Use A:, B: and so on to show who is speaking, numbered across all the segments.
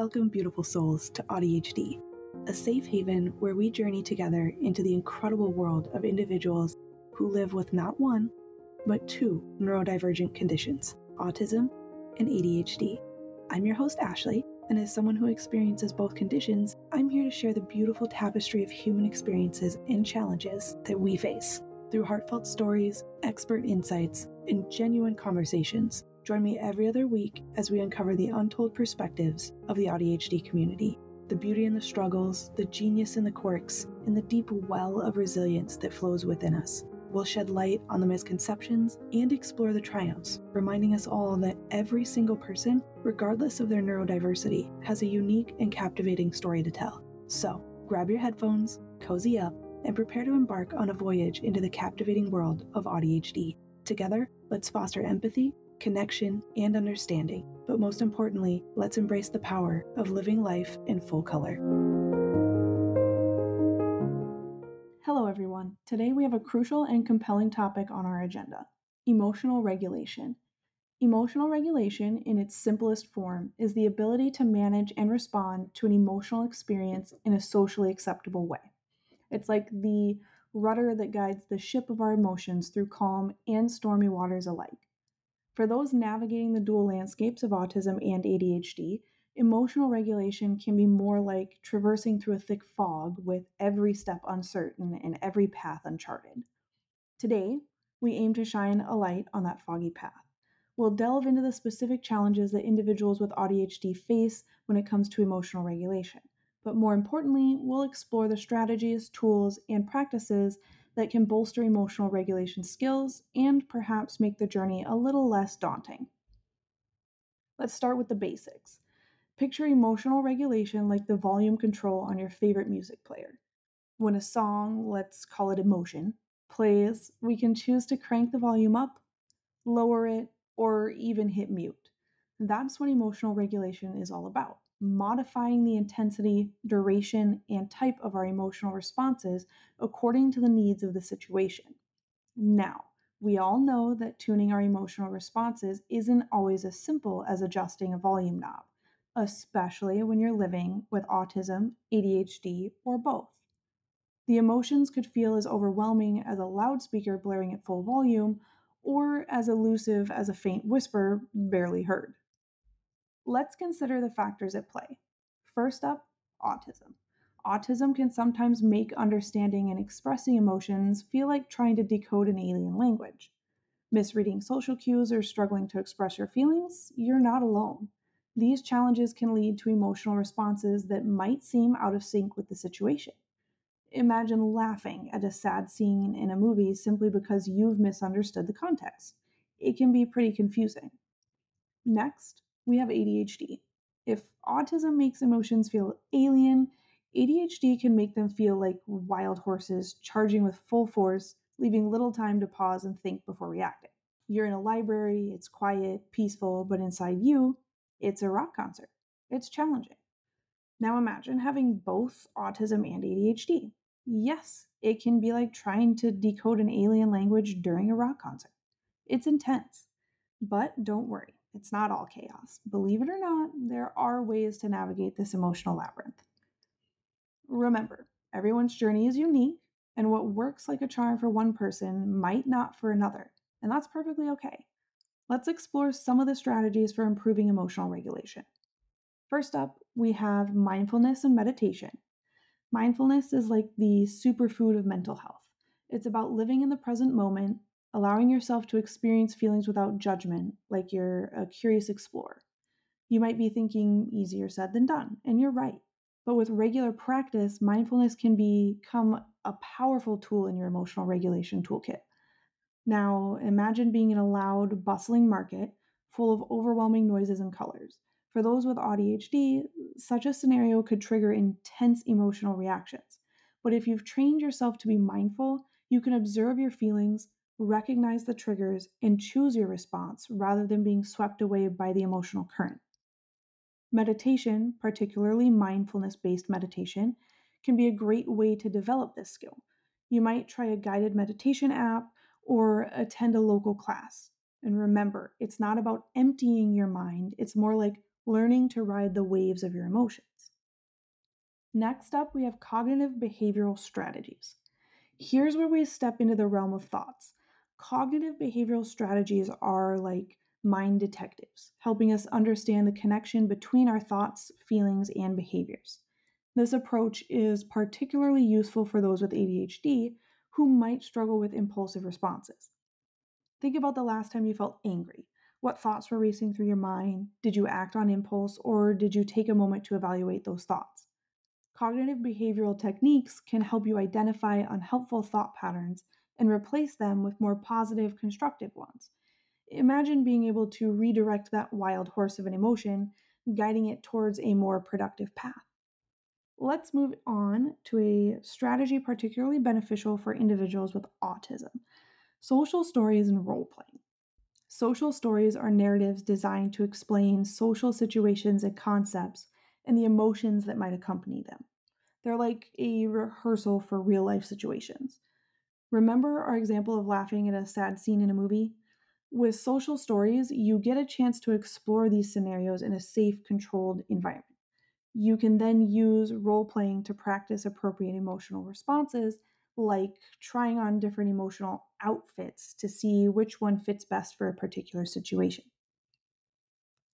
A: Welcome, beautiful souls, to AuDHD, a safe haven where we journey together into the incredible world of individuals who live with not one, but two neurodivergent conditions autism and ADHD. I'm your host, Ashley, and as someone who experiences both conditions, I'm here to share the beautiful tapestry of human experiences and challenges that we face. Through heartfelt stories, expert insights, and genuine conversations, join me every other week as we uncover the untold perspectives of the AuDHD community the beauty in the struggles, the genius in the quirks, and the deep well of resilience that flows within us. We'll shed light on the misconceptions and explore the triumphs, reminding us all that every single person, regardless of their neurodiversity, has a unique and captivating story to tell. So, grab your headphones, cozy up, and prepare to embark on a voyage into the captivating world of AuDHD. Together, let's foster empathy, connection, and understanding. But most importantly, let's embrace the power of living life in full color. Hello, everyone. Today we have a crucial and compelling topic on our agenda emotional regulation. Emotional regulation, in its simplest form, is the ability to manage and respond to an emotional experience in a socially acceptable way. It's like the rudder that guides the ship of our emotions through calm and stormy waters alike. For those navigating the dual landscapes of autism and ADHD, emotional regulation can be more like traversing through a thick fog with every step uncertain and every path uncharted. Today, we aim to shine a light on that foggy path. We'll delve into the specific challenges that individuals with ADHD face when it comes to emotional regulation. But more importantly, we'll explore the strategies, tools, and practices that can bolster emotional regulation skills and perhaps make the journey a little less daunting. Let's start with the basics. Picture emotional regulation like the volume control on your favorite music player. When a song, let's call it emotion, plays, we can choose to crank the volume up, lower it, or even hit mute. That's what emotional regulation is all about modifying the intensity, duration, and type of our emotional responses according to the needs of the situation. Now, we all know that tuning our emotional responses isn't always as simple as adjusting a volume knob, especially when you're living with autism, ADHD, or both. The emotions could feel as overwhelming as a loudspeaker blaring at full volume, or as elusive as a faint whisper barely heard. Let's consider the factors at play. First up, autism. Autism can sometimes make understanding and expressing emotions feel like trying to decode an alien language. Misreading social cues or struggling to express your feelings? You're not alone. These challenges can lead to emotional responses that might seem out of sync with the situation. Imagine laughing at a sad scene in a movie simply because you've misunderstood the context. It can be pretty confusing. Next, we have ADHD. If autism makes emotions feel alien, ADHD can make them feel like wild horses charging with full force, leaving little time to pause and think before reacting. You're in a library, it's quiet, peaceful, but inside you, it's a rock concert. It's challenging. Now imagine having both autism and ADHD. Yes, it can be like trying to decode an alien language during a rock concert. It's intense. But don't worry, it's not all chaos. Believe it or not, there are ways to navigate this emotional labyrinth. Remember, everyone's journey is unique, and what works like a charm for one person might not for another, and that's perfectly okay. Let's explore some of the strategies for improving emotional regulation. First up, we have mindfulness and meditation. Mindfulness is like the superfood of mental health. It's about living in the present moment allowing yourself to experience feelings without judgment, like you're a curious explorer. You might be thinking easier said than done, and you're right. But with regular practice, mindfulness can become a powerful tool in your emotional regulation toolkit. Now, imagine being in a loud, bustling market full of overwhelming noises and colors. For those with ADHD, such a scenario could trigger intense emotional reactions. But if you've trained yourself to be mindful, you can observe your feelings, recognize the triggers, and choose your response rather than being swept away by the emotional current. Meditation, particularly mindfulness based meditation, can be a great way to develop this skill. You might try a guided meditation app or attend a local class. And remember, it's not about emptying your mind, it's more like learning to ride the waves of your emotions. Next up, we have cognitive behavioral strategies. Here's where we step into the realm of thoughts. Cognitive behavioral strategies are like mind detectives, helping us understand the connection between our thoughts, feelings, and behaviors. This approach is particularly useful for those with ADHD who might struggle with impulsive responses. Think about the last time you felt angry. What thoughts were racing through your mind? Did you act on impulse or did you take a moment to evaluate those thoughts? Cognitive behavioral techniques can help you identify unhelpful thought patterns and replace them with more positive, constructive ones. Imagine being able to redirect that wild horse of an emotion, guiding it towards a more productive path. Let's move on to a strategy particularly beneficial for individuals with autism social stories and role playing. Social stories are narratives designed to explain social situations and concepts and the emotions that might accompany them. They're like a rehearsal for real life situations. Remember our example of laughing at a sad scene in a movie? With social stories, you get a chance to explore these scenarios in a safe, controlled environment. You can then use role playing to practice appropriate emotional responses, like trying on different emotional outfits to see which one fits best for a particular situation.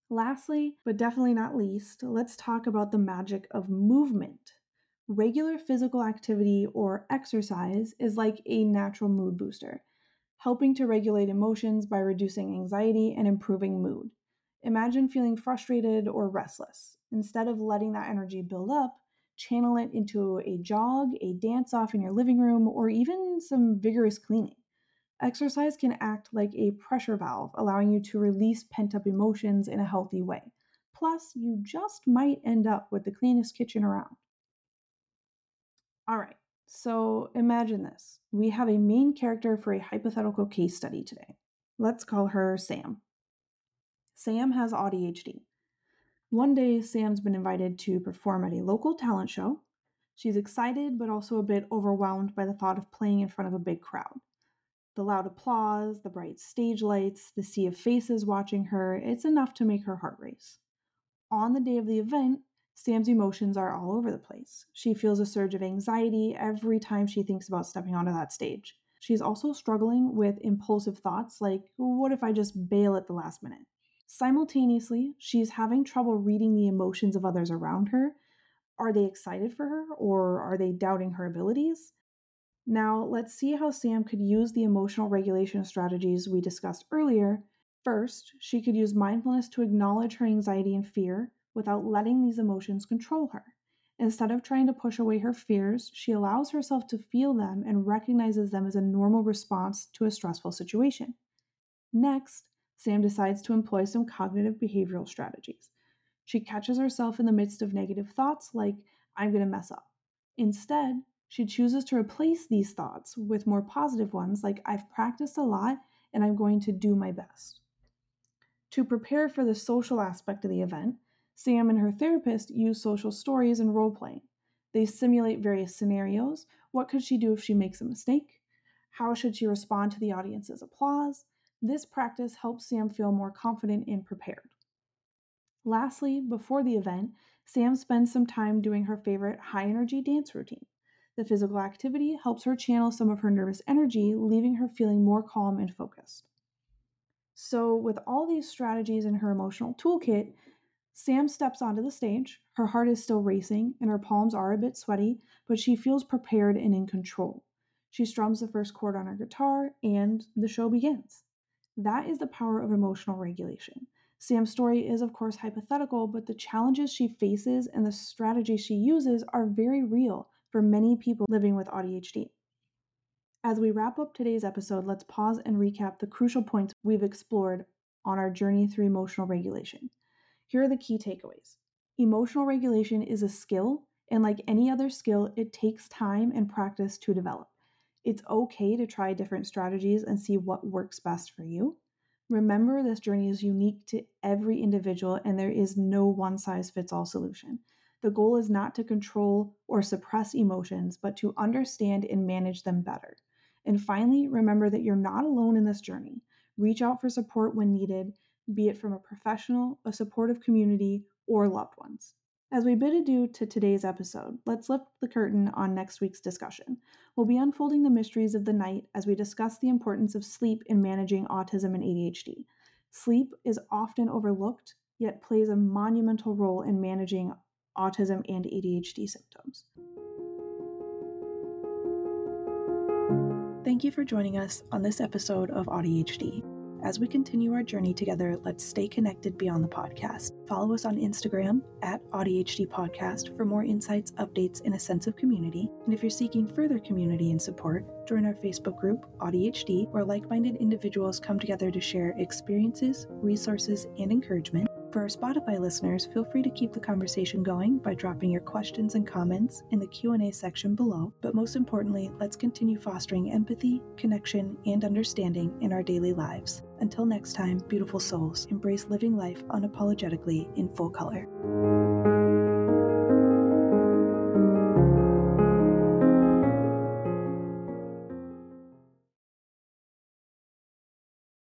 A: Lastly, but definitely not least, let's talk about the magic of movement. Regular physical activity or exercise is like a natural mood booster, helping to regulate emotions by reducing anxiety and improving mood. Imagine feeling frustrated or restless. Instead of letting that energy build up, channel it into a jog, a dance off in your living room, or even some vigorous cleaning. Exercise can act like a pressure valve, allowing you to release pent up emotions in a healthy way. Plus, you just might end up with the cleanest kitchen around. All right, so imagine this. We have a main character for a hypothetical case study today. Let's call her Sam. Sam has ADHD. One day, Sam's been invited to perform at a local talent show. She's excited, but also a bit overwhelmed by the thought of playing in front of a big crowd. The loud applause, the bright stage lights, the sea of faces watching her, it's enough to make her heart race. On the day of the event, Sam's emotions are all over the place. She feels a surge of anxiety every time she thinks about stepping onto that stage. She's also struggling with impulsive thoughts like, what if I just bail at the last minute? Simultaneously, she's having trouble reading the emotions of others around her. Are they excited for her or are they doubting her abilities? Now, let's see how Sam could use the emotional regulation strategies we discussed earlier. First, she could use mindfulness to acknowledge her anxiety and fear, without letting these emotions control her. Instead of trying to push away her fears, she allows herself to feel them and recognizes them as a normal response to a stressful situation. Next, Sam decides to employ some cognitive behavioral strategies. She catches herself in the midst of negative thoughts like, I'm going to mess up. Instead, she chooses to replace these thoughts with more positive ones like, I've practiced a lot and I'm going to do my best. To prepare for the social aspect of the event, Sam and her therapist use social stories and role playing. They simulate various scenarios. What could she do if she makes a mistake? How should she respond to the audience's applause? This practice helps Sam feel more confident and prepared. Lastly, before the event, Sam spends some time doing her favorite high energy dance routine. The physical activity helps her channel some of her nervous energy, leaving her feeling more calm and focused. So, with all these strategies in her emotional toolkit, Sam steps onto the stage. Her heart is still racing and her palms are a bit sweaty, but she feels prepared and in control. She strums the first chord on her guitar and the show begins. That is the power of emotional regulation. Sam's story is, of course, hypothetical, but the challenges she faces and the strategies she uses are very real for many people living with ADHD. As we wrap up today's episode, let's pause and recap the crucial points we've explored on our journey through emotional regulation. Here are the key takeaways emotional regulation is a skill, and like any other skill, it takes time and practice to develop. It's okay to try different strategies and see what works best for you. Remember, this journey is unique to every individual, and there is no one size fits all solution. The goal is not to control or suppress emotions, but to understand and manage them better. And finally, remember that you're not alone in this journey. Reach out for support when needed, be it from a professional, a supportive community, or loved ones. As we bid adieu to today's episode, let's lift the curtain on next week's discussion. We'll be unfolding the mysteries of the night as we discuss the importance of sleep in managing autism and ADHD. Sleep is often overlooked, yet plays a monumental role in managing autism and ADHD symptoms. Thank you for joining us on this episode of AuDHD. As we continue our journey together, let's stay connected beyond the podcast. Follow us on Instagram at AuDHD Podcast for more insights, updates, and a sense of community. And if you're seeking further community and support, join our Facebook group, AuDHD, where like minded individuals come together to share experiences, resources, and encouragement. For our Spotify listeners, feel free to keep the conversation going by dropping your questions and comments in the Q&A section below, but most importantly, let's continue fostering empathy, connection, and understanding in our daily lives. Until next time, beautiful souls, embrace living life unapologetically in full color.